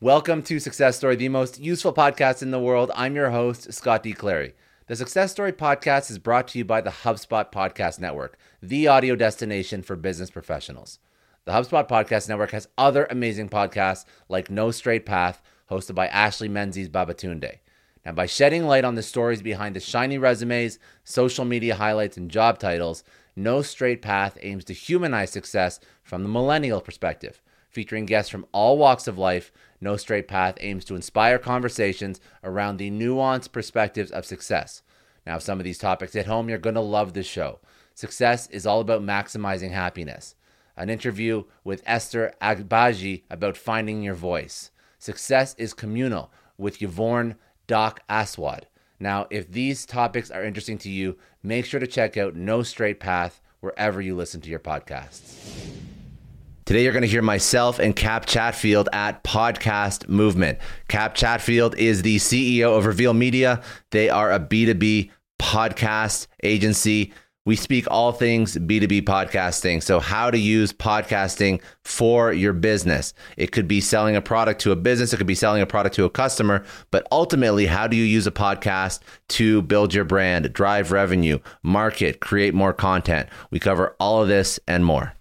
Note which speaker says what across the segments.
Speaker 1: Welcome to Success Story, the most useful podcast in the world. I'm your host, Scott D. Clary. The Success Story podcast is brought to you by the HubSpot Podcast Network, the audio destination for business professionals. The HubSpot Podcast Network has other amazing podcasts like No Straight Path, hosted by Ashley Menzies Babatunde. Now, by shedding light on the stories behind the shiny resumes, social media highlights, and job titles, No Straight Path aims to humanize success from the millennial perspective. Featuring guests from all walks of life, No Straight Path aims to inspire conversations around the nuanced perspectives of success. Now, if some of these topics hit home, you're going to love this show. Success is all about maximizing happiness. An interview with Esther Agbaji about finding your voice. Success is communal with Yvonne Doc Aswad. Now, if these topics are interesting to you, make sure to check out No Straight Path wherever you listen to your podcasts. Today, you're going to hear myself and Cap Chatfield at Podcast Movement. Cap Chatfield is the CEO of Reveal Media. They are a B2B podcast agency. We speak all things B2B podcasting. So, how to use podcasting for your business. It could be selling a product to a business, it could be selling a product to a customer, but ultimately, how do you use a podcast to build your brand, drive revenue, market, create more content? We cover all of this and more.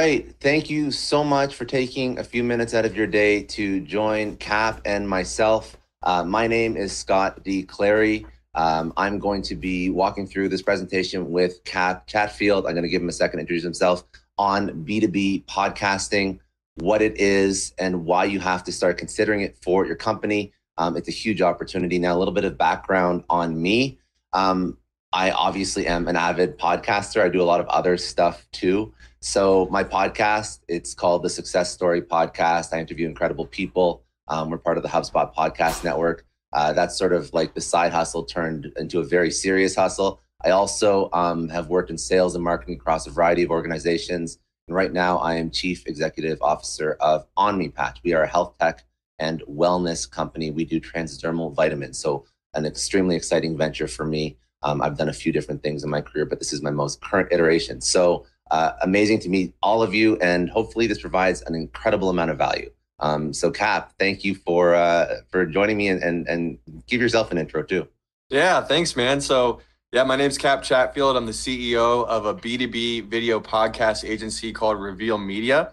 Speaker 1: Right. Thank you so much for taking a few minutes out of your day to join Cap and myself. Uh, my name is Scott D. Clary. Um, I'm going to be walking through this presentation with Cap Chatfield. I'm going to give him a second to introduce himself on B2B podcasting, what it is, and why you have to start considering it for your company. Um, it's a huge opportunity. Now, a little bit of background on me. Um, I obviously am an avid podcaster. I do a lot of other stuff too. So my podcast, it's called the Success Story Podcast. I interview incredible people. Um, we're part of the HubSpot Podcast Network. Uh, that's sort of like the side hustle turned into a very serious hustle. I also um, have worked in sales and marketing across a variety of organizations. And right now, I am Chief Executive Officer of OmniPatch. We are a health tech and wellness company. We do transdermal vitamins. So, an extremely exciting venture for me. Um, I've done a few different things in my career, but this is my most current iteration. So, uh, amazing to meet all of you, and hopefully this provides an incredible amount of value. Um, so, Cap, thank you for uh, for joining me, and, and and give yourself an intro too.
Speaker 2: Yeah, thanks, man. So, yeah, my name's Cap Chatfield. I'm the CEO of a B2B video podcast agency called Reveal Media.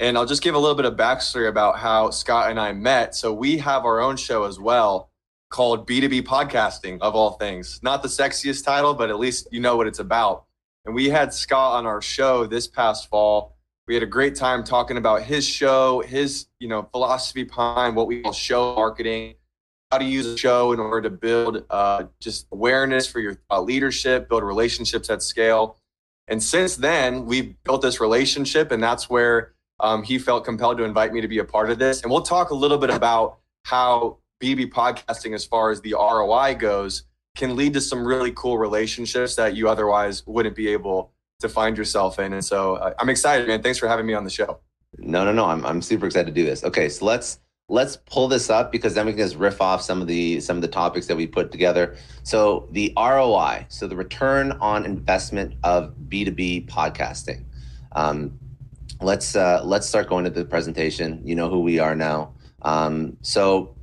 Speaker 2: And I'll just give a little bit of backstory about how Scott and I met. So, we have our own show as well called B2B Podcasting, of all things. Not the sexiest title, but at least you know what it's about. And we had Scott on our show this past fall. We had a great time talking about his show, his, you know, philosophy behind what we call show marketing, how to use a show in order to build uh, just awareness for your thought leadership, build relationships at scale. And since then, we've built this relationship, and that's where um, he felt compelled to invite me to be a part of this. And we'll talk a little bit about how BB podcasting, as far as the ROI goes, can lead to some really cool relationships that you otherwise wouldn't be able to find yourself in. And so uh, I'm excited, man. Thanks for having me on the show.
Speaker 1: No, no, no. I'm I'm super excited to do this. Okay, so let's let's pull this up because then we can just riff off some of the some of the topics that we put together. So the ROI, so the return on investment of B2B podcasting. Um, let's uh, let's start going to the presentation. You know who we are now. Um, so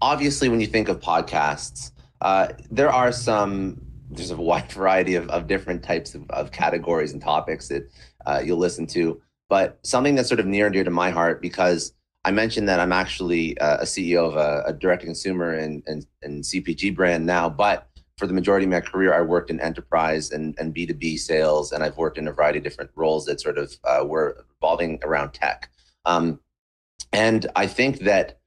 Speaker 1: obviously when you think of podcasts Uh, there are some. There's a wide variety of, of different types of, of categories and topics that uh, you'll listen to. But something that's sort of near and dear to my heart because I mentioned that I'm actually uh, a CEO of a, a direct consumer and, and, and CPG brand now, but for the majority of my career, I worked in enterprise and, and B2B sales, and I've worked in a variety of different roles that sort of uh, were revolving around tech. Um, and I think that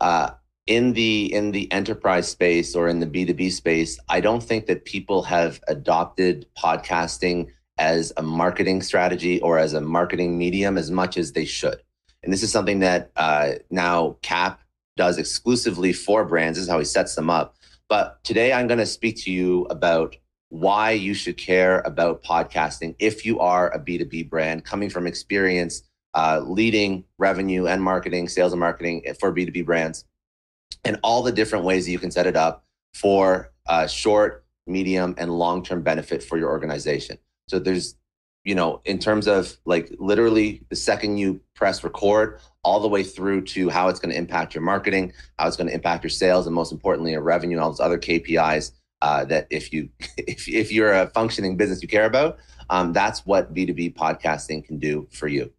Speaker 1: uh, in the in the enterprise space or in the B2B space, I don't think that people have adopted podcasting as a marketing strategy or as a marketing medium as much as they should. And this is something that uh, now Cap does exclusively for brands. This is how he sets them up. But today I'm going to speak to you about why you should care about podcasting if you are a B2B brand coming from experience uh, leading revenue and marketing, sales and marketing for B2B brands, and all the different ways that you can set it up for uh, short, medium, and long term benefit for your organization. So there's, you know, in terms of like literally the second you press record, all the way through to how it's going to impact your marketing, how it's going to impact your sales, and most importantly, your revenue and all those other KPIs uh, that if you if if you're a functioning business you care about, um, that's what B2B podcasting can do for you.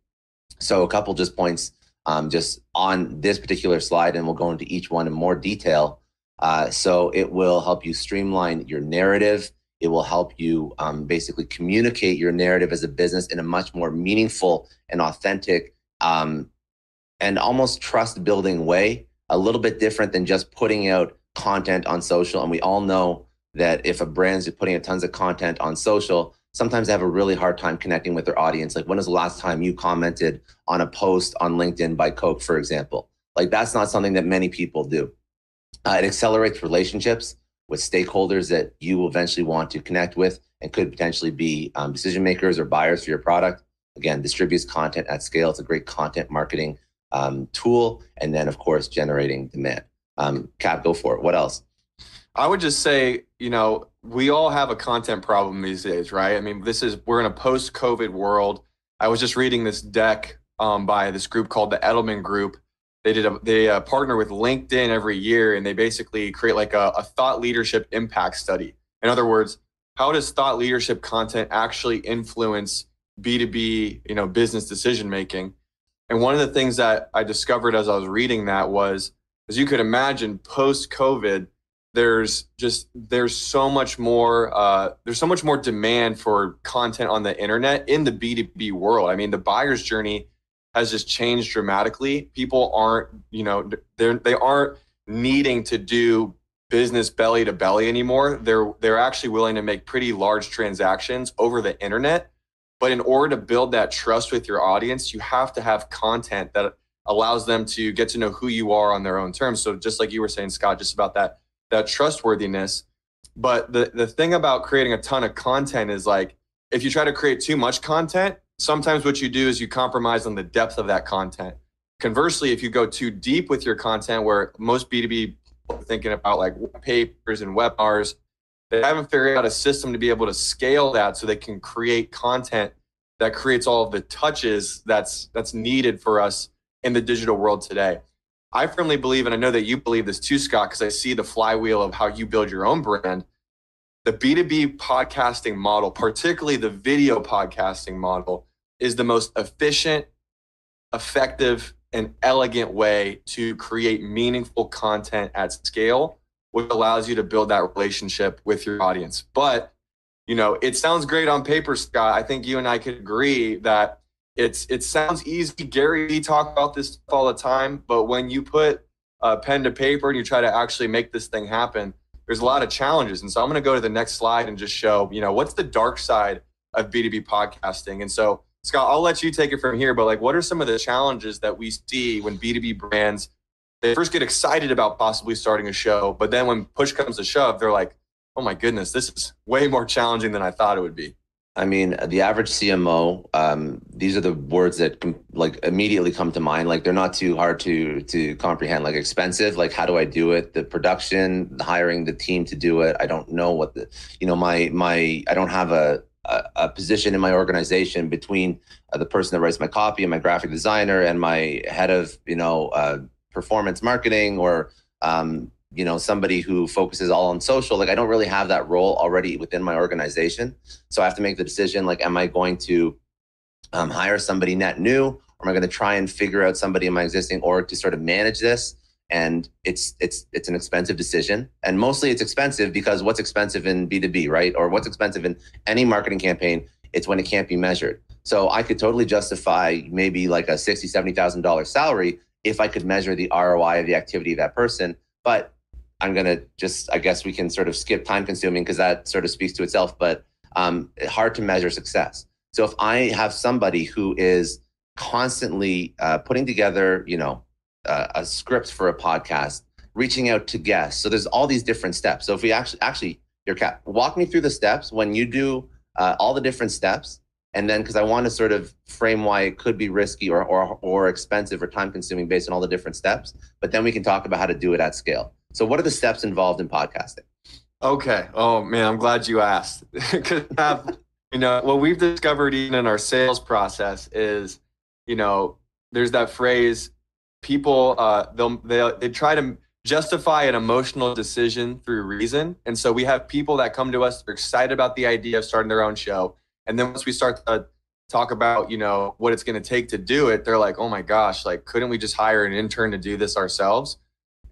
Speaker 1: So a couple just points um, just on this particular slide, and we'll go into each one in more detail. Uh, so it will help you streamline your narrative. It will help you um, basically communicate your narrative as a business in a much more meaningful and authentic um, and almost trust building way, a little bit different than just putting out content on social. And we all know that if a brand's putting out tons of content on social, sometimes they have a really hard time connecting with their audience. Like, when was the last time you commented on a post on LinkedIn by Coke, for example? Like, that's not something that many people do. Uh, it accelerates relationships with stakeholders that you will eventually want to connect with and could potentially be um, decision makers or buyers for your product. Again, distributes content at scale. It's a great content marketing um, tool. And then, of course, generating demand. Um, Cap, go for it. What else?
Speaker 2: I would just say, you know, we all have a content problem these days, right? I mean, this is we're in a post-COVID world. I was just reading this deck um, by this group called the Edelman Group. They did a, they uh, partner with LinkedIn every year, and they basically create like a, a thought leadership impact study. In other words, how does thought leadership content actually influence B2B, you know, business decision making? And one of the things that I discovered as I was reading that was, as you could imagine, post COVID, there's just there's so much more uh, there's so much more demand for content on the internet in the b2b world. I mean the buyer's journey has just changed dramatically. People aren't you know they're they aren't needing to do business belly to belly anymore. They're they're actually willing to make pretty large transactions over the internet. But in order to build that trust with your audience you have to have content that allows them to get to know who you are on their own terms. So just like you were saying scott just about that that trustworthiness. But the, the thing about creating a ton of content is like, if you try to create too much content, sometimes what you do is you compromise on the depth of that content. Conversely, if you go too deep with your content, where most B2B are thinking about like papers and webinars, they haven't figured out a system to be able to scale that so they can create content that creates all of the touches that's that's needed for us in the digital world today. I firmly believe, and I know that you believe this too, Scott, because I see the flywheel of how you build your own brand. The B2B podcasting model, particularly the video podcasting model, is the most efficient, effective, and elegant way to create meaningful content at scale, which allows you to build that relationship with your audience. But, you know, it sounds great on paper, Scott. I think you and I could agree that it's it sounds easy. Gary Vee talk about this all the time, but when you put a pen to paper and you try to actually make this thing happen, there's a lot of challenges. And so I'm going to go to the next slide and just show, you know, what's the dark side of B2B podcasting. And so Scott, I'll let you take it from here, but like what are some of the challenges that we see when B2B brands they first get excited about possibly starting a show, but then when push comes to shove, they're like, "Oh my goodness, this is way more challenging than I thought it would be."
Speaker 1: I mean, the average CMO, um, these are the words that com- like immediately come to mind. Like they're not too hard to to comprehend. Like expensive. Like how do I do it? The production, the hiring the team to do it. I don't know what the, you know, my my. I don't have a a, a position in my organization between uh, the person that writes my copy and my graphic designer and my head of you know uh, performance marketing or um, you know somebody who focuses all on social like i don't really have that role already within my organization. So i have to make the decision like am i going to um, hire somebody net new or am i going to try and figure out somebody in my existing org to sort of manage this? And it's it's it's an expensive decision. And mostly it's expensive because what's expensive in b2b right? Or what's expensive in any marketing campaign it's when it can't be measured. So i could totally justify maybe like a 60 70000 dollar salary if i could measure the roi of the activity of that person. But I'm going to just, I guess we can sort of skip time consuming because that sort of speaks to itself, but um, hard to measure success. So if I have somebody who is constantly uh, putting together, you know, uh, a script for a podcast, reaching out to guests. So there's all these different steps. So if we actually, actually, your cat, walk me through the steps when you do uh, all the different steps. And then, because I want to sort of frame why it could be risky or, or, or expensive or time consuming based on all the different steps. But then we can talk about how to do it at scale. So, what are the steps involved in podcasting?
Speaker 2: Okay. Oh man, I'm glad you asked. Because you know what we've discovered even in our sales process is, you know, there's that phrase, people uh, they'll they they try to justify an emotional decision through reason, and so we have people that come to us, they're excited about the idea of starting their own show, and then once we start to talk about you know what it's going to take to do it, they're like, oh my gosh, like couldn't we just hire an intern to do this ourselves?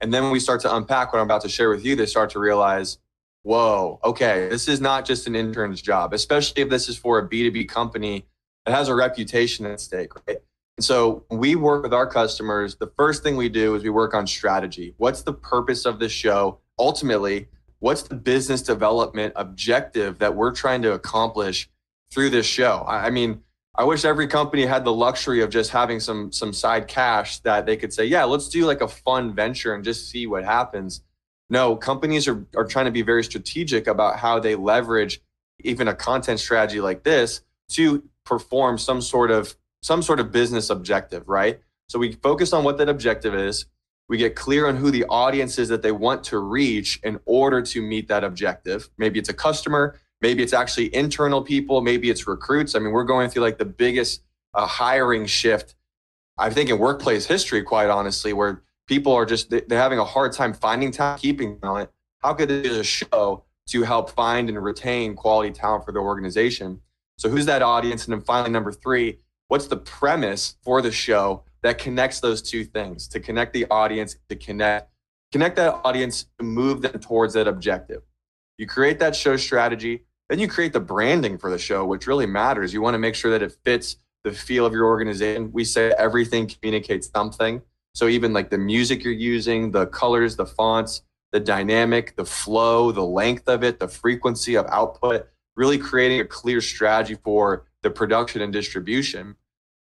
Speaker 2: And then when we start to unpack what I'm about to share with you, they start to realize, whoa, okay, this is not just an intern's job, especially if this is for a B2B company that has a reputation at stake, right? And so we work with our customers. The first thing we do is we work on strategy. What's the purpose of this show? Ultimately, what's the business development objective that we're trying to accomplish through this show? I mean, I wish every company had the luxury of just having some some side cash that they could say, yeah, let's do like a fun venture and just see what happens. No, companies are, are trying to be very strategic about how they leverage even a content strategy like this to perform some sort of some sort of business objective, right? So we focus on what that objective is. We get clear on who the audience is that they want to reach in order to meet that objective. Maybe it's a customer, Maybe it's actually internal people. Maybe it's recruits. I mean, we're going through like the biggest uh, hiring shift, I think, in workplace history, quite honestly, where people are just, they're having a hard time finding talent, keeping talent. How could it be a show to help find and retain quality talent for the organization? So, who's that audience? And then finally, number three, what's the premise for the show that connects those two things to connect the audience, to connect connect that audience to move them towards that objective. You create that show strategy, then you create the branding for the show, which really matters. You want to make sure that it fits the feel of your organization. We say everything communicates something. So even like the music you're using, the colors, the fonts, the dynamic, the flow, the length of it, the frequency of output, really creating a clear strategy for the production and distribution.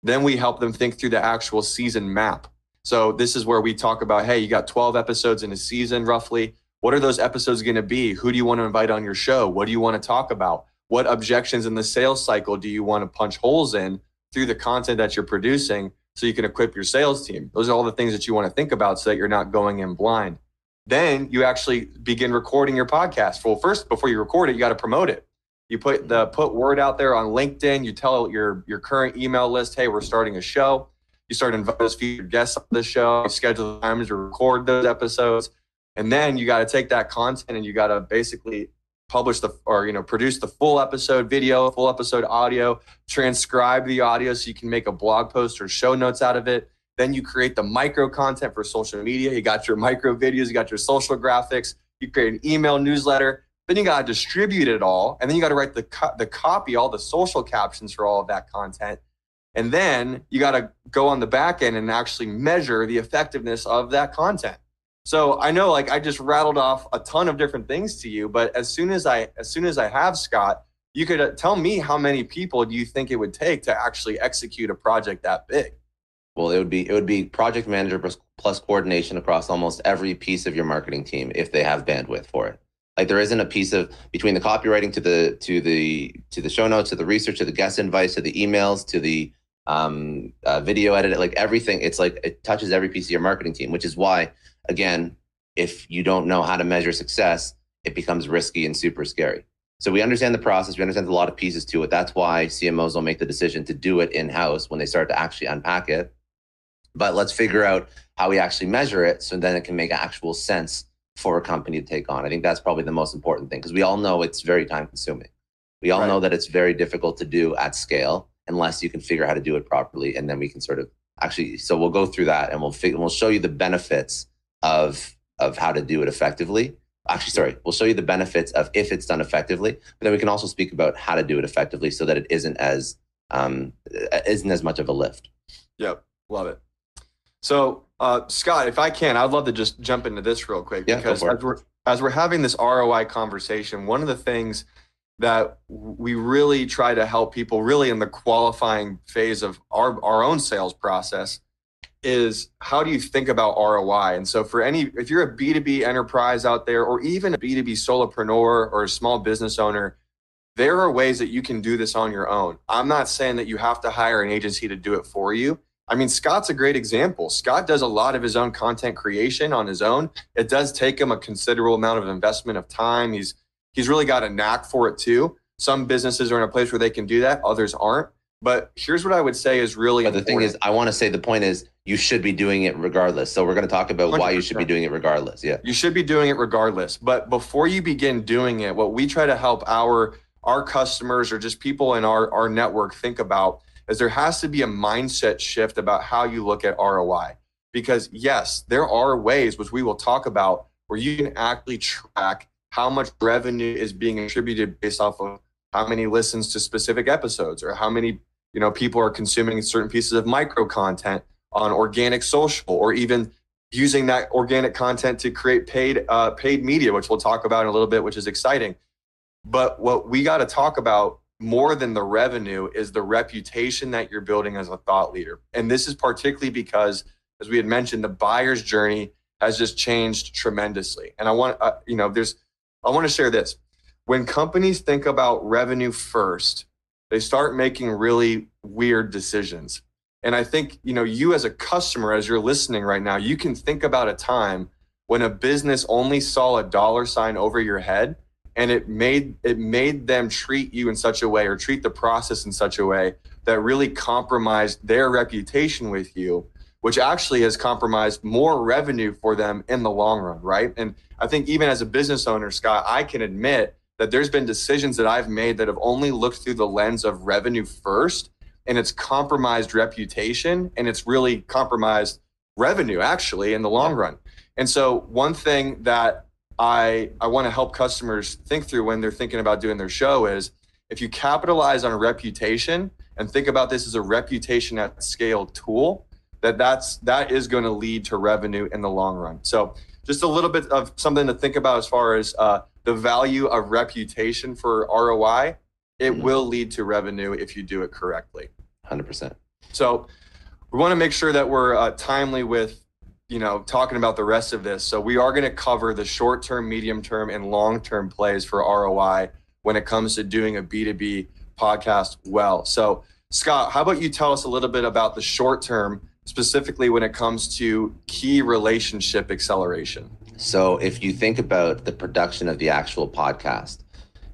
Speaker 2: Then we help them think through the actual season map. So this is where we talk about, hey, you got 12 episodes in a season roughly what are those episodes going to be? Who do you want to invite on your show? What do you want to talk about? What objections in the sales cycle do you want to punch holes in through the content that you're producing so you can equip your sales team? Those are all the things that you want to think about so that you're not going in blind. Then you actually begin recording your podcast. Well, first, before you record it, you got to promote it. You put the mm-hmm. put word out there on LinkedIn. You tell your your current email list, hey, we're starting a show. You start inviting those featured guests on the show. You schedule times to record those episodes. And then you got to take that content and you got to basically publish the or you know produce the full episode video, full episode audio, transcribe the audio so you can make a blog post or show notes out of it. Then you create the micro content for social media. You got your micro videos, you got your social graphics, you create an email newsletter. Then you got to distribute it all, and then you got to write the co- the copy, all the social captions for all of that content. And then you got to go on the back end and actually measure the effectiveness of that content. So I know like I just rattled off a ton of different things to you, but as soon as I as soon as I have Scott, you could uh, tell me how many people do you think it would take to actually execute a project that big?
Speaker 1: Well, it would be it would be project manager plus, coordination across almost every piece of your marketing team if they have bandwidth for it. Like there isn't a piece of between the copywriting to the to the to the show notes to the research to the guest invites to the emails to the um, uh, video edit like everything. It's like it touches every piece of your marketing team, which is why again, if you don't know how to measure success, it becomes risky and super scary. So we understand the process. We understand a lot of pieces to it. That's why CMOs will make the decision to do it in house when they start to actually unpack it. But let's figure out how we actually measure it so then it can make actual sense for a company to take on. I think that's probably the most important thing because we all know it's very time consuming. We all right. know that it's very difficult to do at scale unless you can figure out how to do it properly. And then we can sort of actually, so we'll go through that and we'll figure, we'll show you the benefits of, of how to do it effectively. Actually, sorry, we'll show you the benefits of if it's done effectively, but then we can also speak about how to do it effectively so that it isn't as, um, isn't as much of a lift.
Speaker 2: Yep. Love it. So, uh, Scott, if I can, I'd love to just jump into this real quick
Speaker 1: yeah,
Speaker 2: because as we're, as we're having this ROI conversation, one of the things that we really try to help people really in the qualifying phase of our, our own sales process is how do you think about ROI? And so for any, if you're a B2B enterprise out there, or even a B2B solopreneur or a small business owner, there are ways that you can do this on your own. I'm not saying that you have to hire an agency to do it for you. I mean, Scott's a great example. Scott does a lot of his own content creation on his own. It does take him a considerable amount of investment of time. He's he's really got a knack for it too. Some businesses are in a place where they can do that, others aren't. But here's what I would say is really
Speaker 1: But the
Speaker 2: important.
Speaker 1: thing is, I want to say the point is you should be doing it regardless. So we're going to talk about 100%. why you should be doing it regardless. Yeah.
Speaker 2: You should be doing it regardless. But before you begin doing it, what we try to help our our customers or just people in our, our network think about is there has to be a mindset shift about how you look at ROI. Because yes, there are ways which we will talk about where you can actually track how much revenue is being attributed based off of how many listens to specific episodes or how many you know people are consuming certain pieces of micro content on organic social or even using that organic content to create paid uh, paid media which we'll talk about in a little bit which is exciting. But what we got to talk about more than the revenue is the reputation that you're building as a thought leader. And this is particularly because as we had mentioned the buyer's journey has just changed tremendously. And i want uh, you know there's I want to share this. When companies think about revenue first, they start making really weird decisions. And I think, you know, you as a customer, as you're listening right now, you can think about a time when a business only saw a dollar sign over your head and it made it made them treat you in such a way or treat the process in such a way that really compromised their reputation with you which actually has compromised more revenue for them in the long run, right? And I think even as a business owner, Scott, I can admit that there's been decisions that I've made that have only looked through the lens of revenue first, and it's compromised reputation and it's really compromised revenue actually in the long run. And so one thing that I I want to help customers think through when they're thinking about doing their show is if you capitalize on a reputation and think about this as a reputation at scale tool, that that's that is going to lead to revenue in the long run. So just a little bit of something to think about as far as uh, the value of reputation for ROI. It mm-hmm. will lead to revenue if you do it correctly.
Speaker 1: Hundred percent.
Speaker 2: So we want to make sure that we're uh, timely with you know talking about the rest of this. So we are going to cover the short term, medium term, and long term plays for ROI when it comes to doing a B two B podcast well. So Scott, how about you tell us a little bit about the short term specifically when it comes to key relationship acceleration?
Speaker 1: So, if you think about the production of the actual podcast,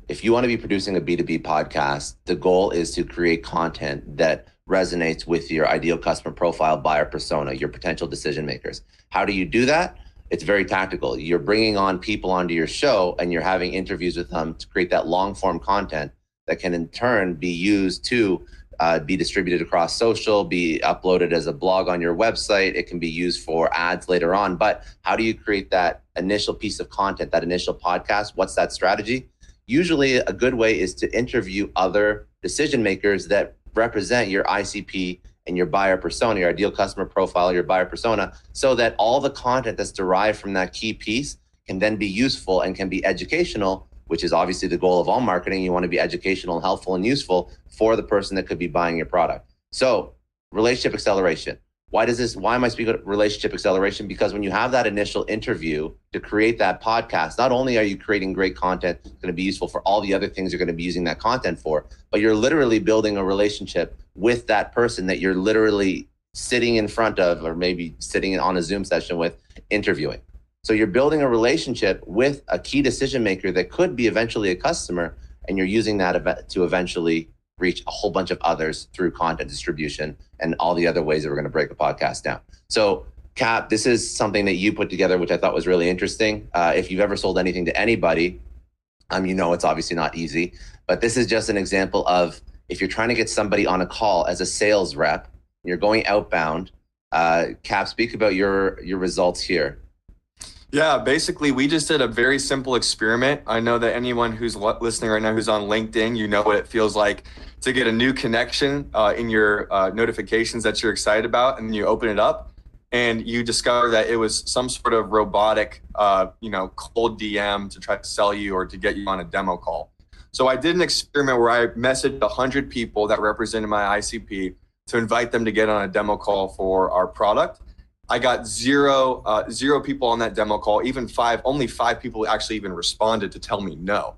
Speaker 1: if you want to be producing a B2B podcast, the goal is to create content that resonates with your ideal customer profile, buyer persona, your potential decision makers. How do you do that? It's very tactical. You're bringing on people onto your show and you're having interviews with them to create that long form content that can in turn be used to uh, be distributed across social, be uploaded as a blog on your website. It can be used for ads later on. But how do you create that initial piece of content, that initial podcast? What's that strategy? Usually, a good way is to interview other decision makers that represent your ICP and your buyer persona, your ideal customer profile, your buyer persona, so that all the content that's derived from that key piece can then be useful and can be educational which is obviously the goal of all marketing. You want to be educational, helpful, and useful for the person that could be buying your product. So, relationship acceleration. Why does this? Why am I speaking of relationship acceleration? Because when you have that initial interview to create that podcast, not only are you creating great content that's going to be useful for all the other things you're going to be using that content for, but you're literally building a relationship with that person that you're literally sitting in front of, or maybe sitting on a Zoom session with, interviewing. So you're building a relationship with a key decision maker that could be eventually a customer, and you're using that to eventually reach a whole bunch of others through content distribution and all the other ways that we're going to break a podcast down. So Cap, this is something that you put together, which I thought was really interesting. Uh, if you've ever sold anything to anybody, um, you know it's obviously not easy, but this is just an example of if you're trying to get somebody on a call as a sales rep, you're going outbound. Uh, Cap, speak about your your results here.
Speaker 2: Yeah, basically, we just did a very simple experiment. I know that anyone who's listening right now who's on LinkedIn, you know what it feels like to get a new connection uh, in your uh, notifications that you're excited about, and then you open it up and you discover that it was some sort of robotic, uh, you know, cold DM to try to sell you or to get you on a demo call. So I did an experiment where I messaged 100 people that represented my ICP to invite them to get on a demo call for our product I got zero uh, zero people on that demo call. Even five, only five people actually even responded to tell me no.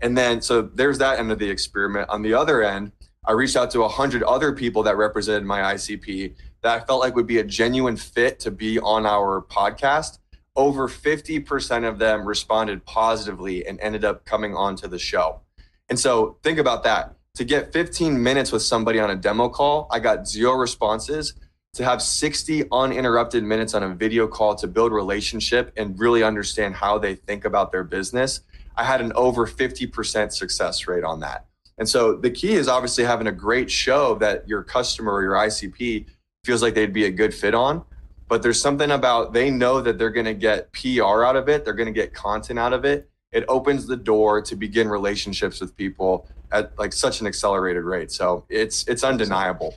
Speaker 2: And then so there's that end of the experiment. On the other end, I reached out to a hundred other people that represented my ICP that I felt like would be a genuine fit to be on our podcast. Over 50% of them responded positively and ended up coming onto the show. And so think about that. To get 15 minutes with somebody on a demo call, I got zero responses to have 60 uninterrupted minutes on a video call to build relationship and really understand how they think about their business i had an over 50% success rate on that. And so the key is obviously having a great show that your customer or your icp feels like they'd be a good fit on but there's something about they know that they're going to get pr out of it they're going to get content out of it. It opens the door to begin relationships with people at like such an accelerated rate. So it's it's undeniable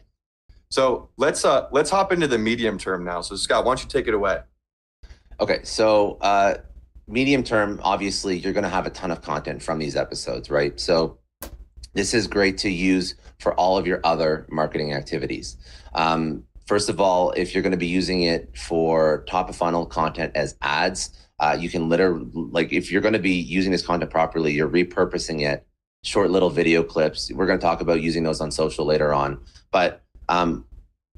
Speaker 2: so let's uh let's hop into the medium term now. So Scott, why don't you take it away?
Speaker 1: Okay, so uh, medium term, obviously, you're going to have a ton of content from these episodes, right? So this is great to use for all of your other marketing activities. Um, first of all, if you're going to be using it for top of funnel content as ads, uh, you can literally, like, if you're going to be using this content properly, you're repurposing it, short little video clips. We're going to talk about using those on social later on. But um,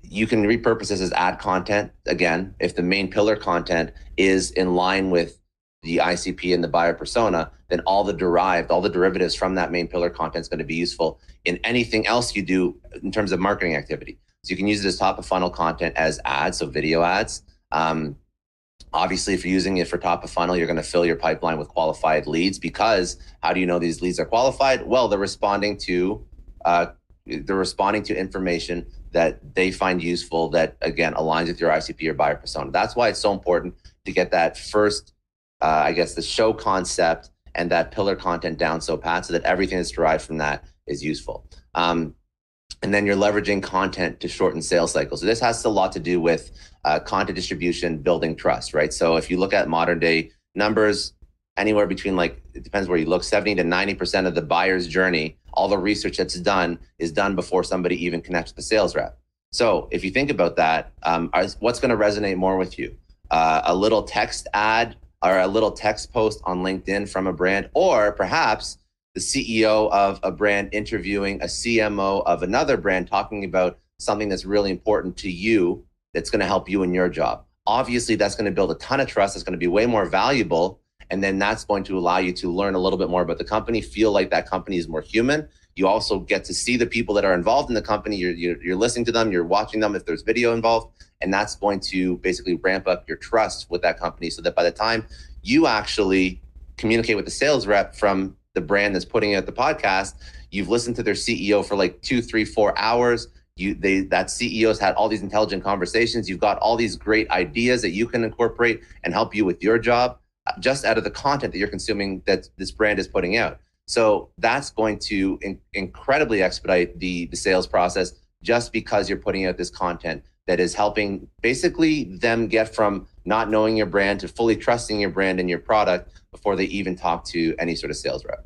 Speaker 1: you can repurpose this as ad content again if the main pillar content is in line with the ICP and the buyer persona, then all the derived, all the derivatives from that main pillar content is going to be useful in anything else you do in terms of marketing activity. So you can use it as top of funnel content as ads, so video ads. Um, obviously, if you're using it for top of funnel, you're going to fill your pipeline with qualified leads because how do you know these leads are qualified? Well, they're responding to uh, they're responding to information that they find useful that again aligns with your ICP or buyer persona. That's why it's so important to get that first, uh, I guess, the show concept and that pillar content down so pat so that everything that's derived from that is useful. Um, and then you're leveraging content to shorten sales cycles. So this has a lot to do with uh, content distribution, building trust, right? So if you look at modern day numbers, anywhere between like it depends where you look, 70 to 90 percent of the buyer's journey all the research that's done is done before somebody even connects with the sales rep. So if you think about that, um, what's going to resonate more with you? Uh, a little text ad or a little text post on LinkedIn from a brand, or perhaps the CEO of a brand interviewing a CMO of another brand talking about something that's really important to you that's going to help you in your job. Obviously, that's going to build a ton of trust. It's going to be way more valuable and then that's going to allow you to learn a little bit more about the company, feel like that company is more human. You also get to see the people that are involved in the company. You're, you're, you're listening to them, you're watching them if there's video involved. And that's going to basically ramp up your trust with that company so that by the time you actually communicate with the sales rep from the brand that's putting out the podcast, you've listened to their CEO for like two, three, four hours. You they that CEO's had all these intelligent conversations. You've got all these great ideas that you can incorporate and help you with your job just out of the content that you're consuming that this brand is putting out. So that's going to in- incredibly expedite the, the sales process just because you're putting out this content that is helping basically them get from not knowing your brand to fully trusting your brand and your product before they even talk to any sort of sales rep.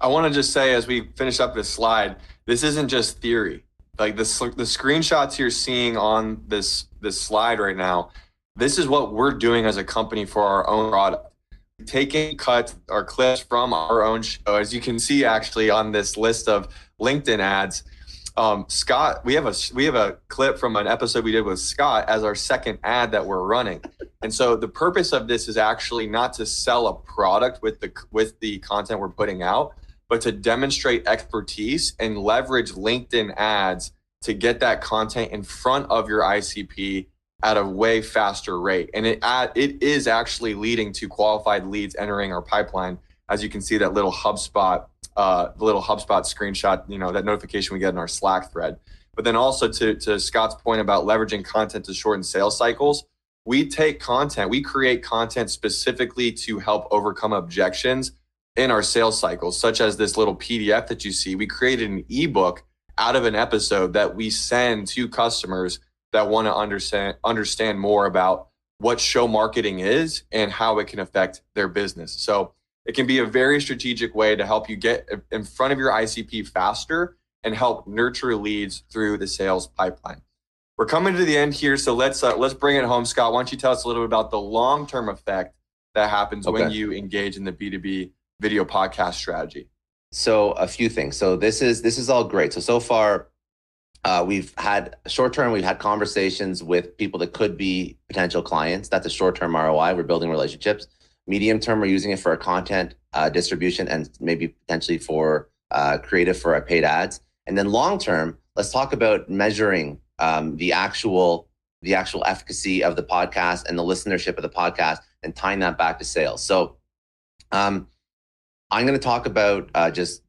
Speaker 2: I want to just say as we finish up this slide, this isn't just theory. Like the the screenshots you're seeing on this this slide right now, this is what we're doing as a company for our own product. Taking cuts or clips from our own show, as you can see actually on this list of LinkedIn ads. Um, Scott, we have a we have a clip from an episode we did with Scott as our second ad that we're running. And so the purpose of this is actually not to sell a product with the with the content we're putting out, but to demonstrate expertise and leverage LinkedIn ads to get that content in front of your ICP at a way faster rate. And it it is actually leading to qualified leads entering our pipeline. As you can see, that little HubSpot, uh, the little HubSpot screenshot, you know, that notification we get in our Slack thread. But then also to, to Scott's point about leveraging content to shorten sales cycles, we take content, we create content specifically to help overcome objections in our sales cycles, such as this little PDF that you see. We created an ebook out of an episode that we send to customers that want to understand understand more about what show marketing is and how it can affect their business. So it can be a very strategic way to help you get in front of your ICP faster and help nurture leads through the sales pipeline. We're coming to the end here, so let's uh, let's bring it home, Scott. Why don't you tell us a little bit about the long term effect that happens okay. when you engage in the B two B video podcast strategy?
Speaker 1: So a few things. So this is this is all great. So so far, uh, we've had short term. We've had conversations with people that could be potential clients. That's a short term ROI. We're building relationships. Medium term, we're using it for content uh, distribution and maybe potentially for uh, creative for our paid ads. And then long term, let's talk about measuring um, the actual the actual efficacy of the podcast and the listenership of the podcast and tying that back to sales. So um, I'm going to talk about uh, just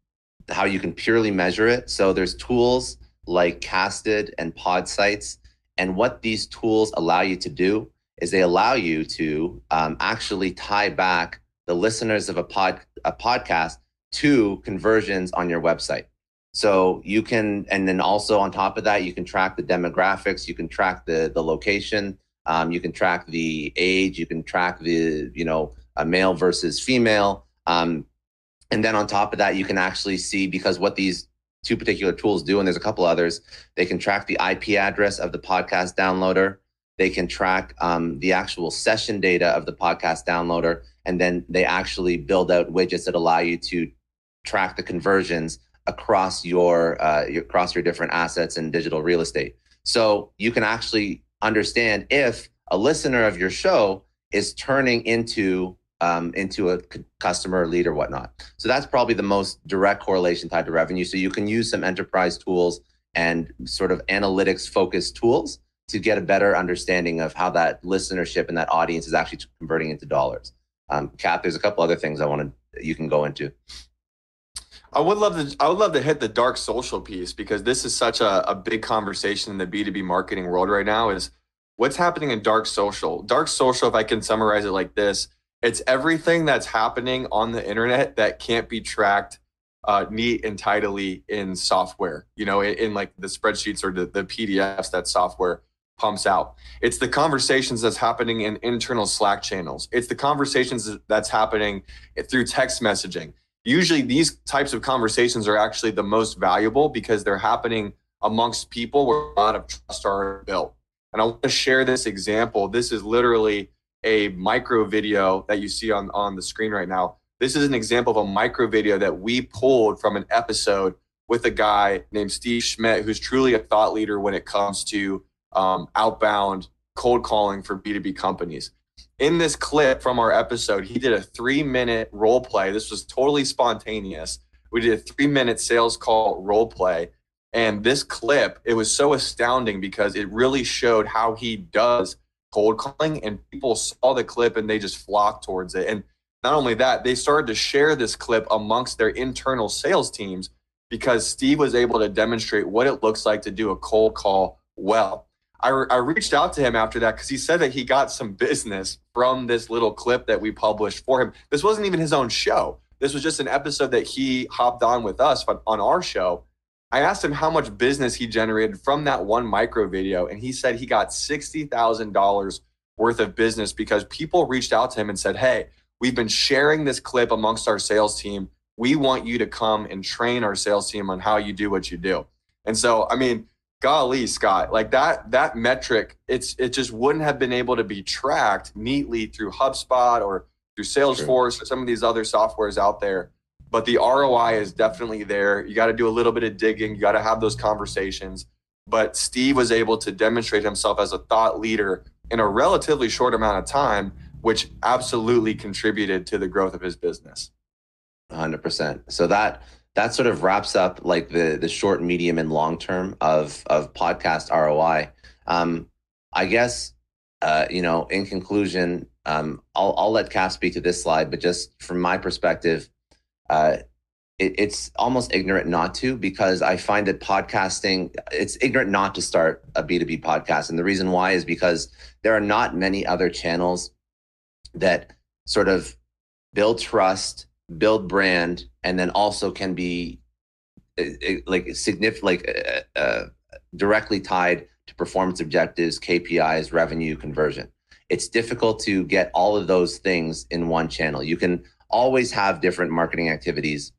Speaker 1: how you can purely measure it. So there's tools like Casted and Podsights, and what these tools allow you to do is they allow you to um, actually tie back the listeners of a pod a podcast to conversions on your website. So you can, and then also on top of that, you can track the demographics, you can track the the location, um, you can track the age, you can track the you know a male versus female, um, and then on top of that, you can actually see because what these two particular tools do, and there's a couple others, they can track the IP address of the podcast downloader, they can track um, the actual session data of the podcast downloader, and then they actually build out widgets that allow you to track the conversions across your, uh, your across your different assets and digital real estate. So you can actually understand if a listener of your show is turning into um, into a c- customer lead or whatnot. So that's probably the most direct correlation tied to revenue. So you can use some enterprise tools and sort of analytics focused tools to get a better understanding of how that listenership and that audience is actually converting into dollars. Um, Cap, there's a couple other things I wanted you can go into.
Speaker 2: I would love to. I would love to hit the dark social piece because this is such a, a big conversation in the B two B marketing world right now. Is what's happening in dark social? Dark social, if I can summarize it like this, it's everything that's happening on the internet that can't be tracked uh, neat and tidily in software. You know, in, in like the spreadsheets or the, the PDFs that software pumps out. It's the conversations that's happening in internal Slack channels. It's the conversations that's happening through text messaging usually these types of conversations are actually the most valuable because they're happening amongst people where a lot of trust are built. And I want to share this example. This is literally a micro video that you see on, on the screen right now. This is an example of a micro video that we pulled from an episode with a guy named Steve Schmidt, who's truly a thought leader when it comes to um, outbound cold calling for B2B companies in this clip from our episode, he did a three minute role play. This was totally spontaneous. We did a three minute sales call role play. And this clip, it was so astounding because it really showed how he does cold calling, and people saw the clip and they just flocked towards it. And not only that, they started to share this clip amongst their internal sales teams because Steve was able to demonstrate what it looks like to do a cold call well. I, I reached out to him after that because he said that he got some business from this little clip that we published for him. This wasn't even his own show. This was just an episode that he hopped on with us on our show. I asked him how much business he generated from that one micro video, and he said he got $60,000 worth of business because people reached out to him and said, Hey, we've been sharing this clip amongst our sales team. We want you to come and train our sales team on how you do what you do. And so, I mean, golly, Scott, like that that metric, it's it just wouldn't have been able to be tracked neatly through HubSpot or through Salesforce or some of these other softwares out there. But the ROI is definitely there. You got to do a little bit of digging. You got to have those conversations. But Steve was able to demonstrate himself as a thought leader in a relatively short amount of time, which absolutely contributed to the growth of his business.
Speaker 1: 100%. So that that sort of wraps up like the the short, medium, and long term of of podcast ROI. Um, I guess uh, you know, in conclusion, um, I'll, I'll let Cap speak to this slide, but just from my perspective, uh, it, it's almost ignorant not to because I find that podcasting, it's ignorant not to start a B2B podcast. And the reason why is because there are not many other channels that sort of build trust, build brand, and then also can be uh, uh, like significant, like uh, uh, directly tied to performance objectives, KPIs, revenue, conversion. It's difficult to get all of those things in one channel. You can always have different marketing activities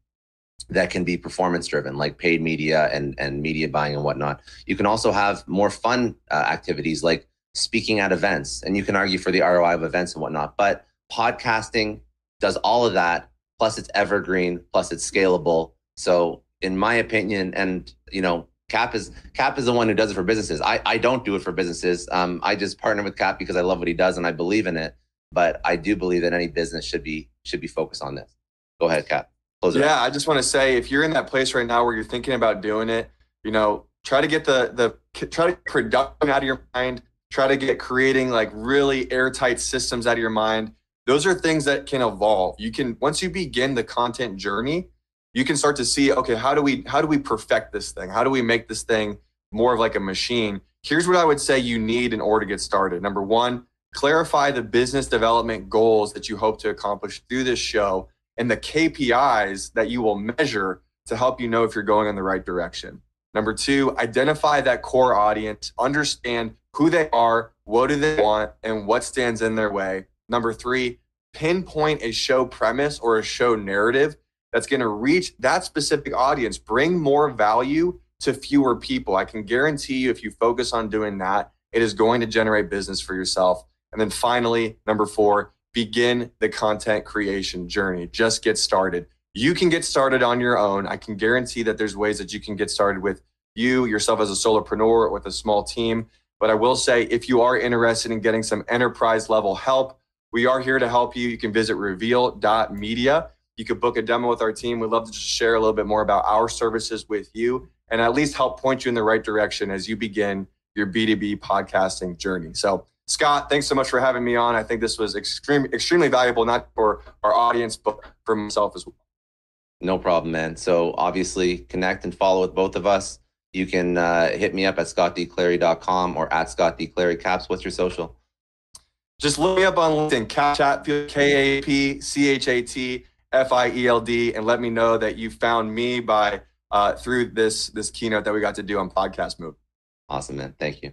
Speaker 1: that can be performance driven, like paid media and, and media buying and whatnot. You can also have more fun uh, activities like speaking at events, and you can argue for the ROI of events and whatnot. But podcasting does all of that, plus it's evergreen, plus it's scalable. So, in my opinion, and you know, Kap is Kap is the one who does it for businesses. I, I don't do it for businesses. Um, I just partner with Kap because I love what he does and I believe in it. But I do believe that any business should be should be focused on this. Go ahead, Kap.
Speaker 2: Close yeah, I just want to say if you're in that place right now where you're thinking about doing it, you know, try to get the the try to get production out of your mind. Try to get creating like really airtight systems out of your mind. Those are things that can evolve. You can once you begin the content journey, you can start to see okay how do we how do we perfect this thing how do we make this thing more of like a machine here's what i would say you need in order to get started number one clarify the business development goals that you hope to accomplish through this show and the kpis that you will measure to help you know if you're going in the right direction number two identify that core audience understand who they are what do they want and what stands in their way number three pinpoint a show premise or a show narrative that's going to reach that specific audience, bring more value to fewer people. I can guarantee you, if you focus on doing that, it is going to generate business for yourself. And then finally, number four, begin the content creation journey. Just get started. You can get started on your own. I can guarantee that there's ways that you can get started with you, yourself as a solopreneur, or with a small team. But I will say, if you are interested in getting some enterprise level help, we are here to help you. You can visit reveal.media you could book a demo with our team. We'd love to just share a little bit more about our services with you and at least help point you in the right direction as you begin your B2B podcasting journey. So, Scott, thanks so much for having me on. I think this was extreme, extremely valuable, not for our audience, but for myself as well.
Speaker 1: No problem, man. So, obviously, connect and follow with both of us. You can uh, hit me up at scottdclary.com or at scottdclary. Caps, what's your social?
Speaker 2: Just look me up on LinkedIn, Kap Chatfield, K A P C H A T F I E L D, and let me know that you found me by uh, through this this keynote that we got to do on Podcast Move.
Speaker 1: Awesome, man. Thank you.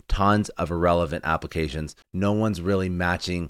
Speaker 1: tons of irrelevant applications. No one's really matching